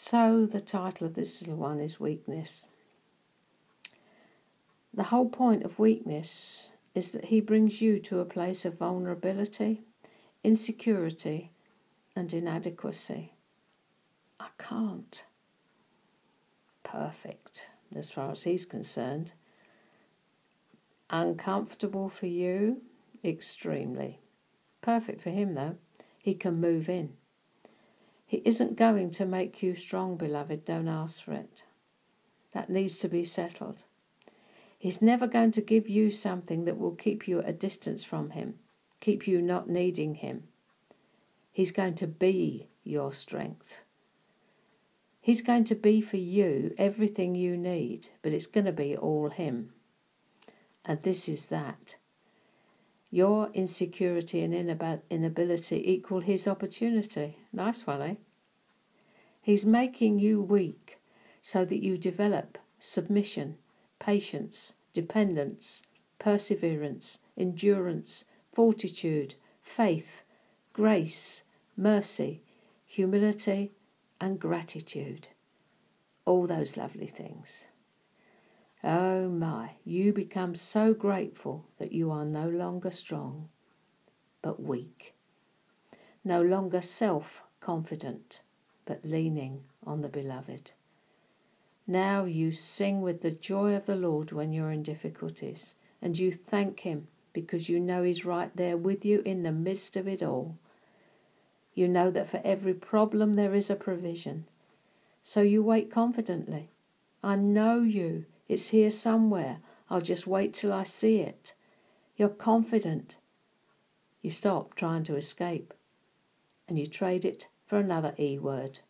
So, the title of this little one is Weakness. The whole point of weakness is that he brings you to a place of vulnerability, insecurity, and inadequacy. I can't. Perfect, as far as he's concerned. Uncomfortable for you? Extremely. Perfect for him, though. He can move in. He isn't going to make you strong, beloved. Don't ask for it. That needs to be settled. He's never going to give you something that will keep you at a distance from him, keep you not needing him. He's going to be your strength. He's going to be for you everything you need, but it's going to be all him. And this is that. Your insecurity and inability equal his opportunity. Nice one, eh? He's making you weak so that you develop submission, patience, dependence, perseverance, endurance, fortitude, faith, grace, mercy, humility, and gratitude. All those lovely things. Oh my, you become so grateful that you are no longer strong, but weak. No longer self confident, but leaning on the beloved. Now you sing with the joy of the Lord when you're in difficulties, and you thank Him because you know He's right there with you in the midst of it all. You know that for every problem there is a provision. So you wait confidently. I know you. It's here somewhere. I'll just wait till I see it. You're confident. You stop trying to escape and you trade it for another E word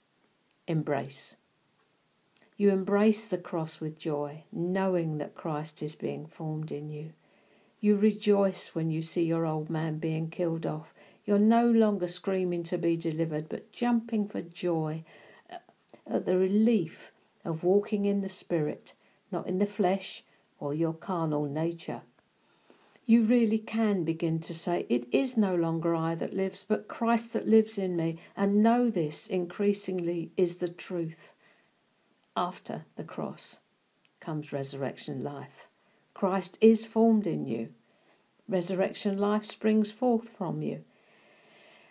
embrace. You embrace the cross with joy, knowing that Christ is being formed in you. You rejoice when you see your old man being killed off. You're no longer screaming to be delivered, but jumping for joy uh, at the relief of walking in the Spirit not in the flesh or your carnal nature. You really can begin to say, It is no longer I that lives, but Christ that lives in me, and know this increasingly is the truth. After the cross comes resurrection life. Christ is formed in you. Resurrection life springs forth from you.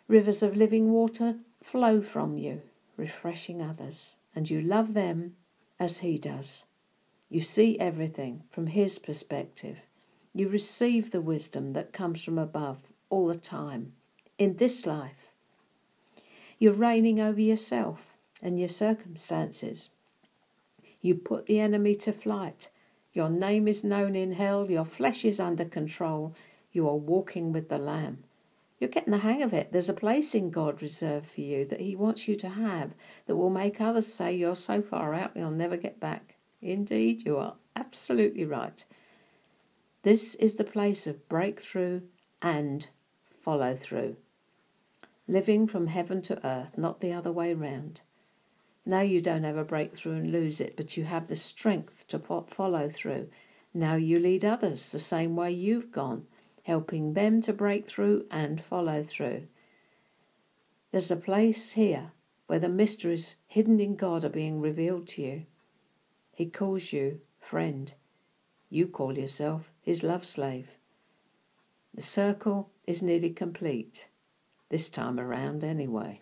Rivers of living water flow from you, refreshing others, and you love them as He does. You see everything from His perspective. You receive the wisdom that comes from above all the time in this life. You're reigning over yourself and your circumstances. You put the enemy to flight. Your name is known in hell. Your flesh is under control. You are walking with the Lamb. You're getting the hang of it. There's a place in God reserved for you that He wants you to have that will make others say you're so far out you'll never get back. Indeed, you are absolutely right. This is the place of breakthrough and follow through. Living from heaven to earth, not the other way round. Now you don't have a breakthrough and lose it, but you have the strength to follow through. Now you lead others the same way you've gone, helping them to break through and follow through. There's a place here where the mysteries hidden in God are being revealed to you. He calls you friend. You call yourself his love slave. The circle is nearly complete, this time around anyway.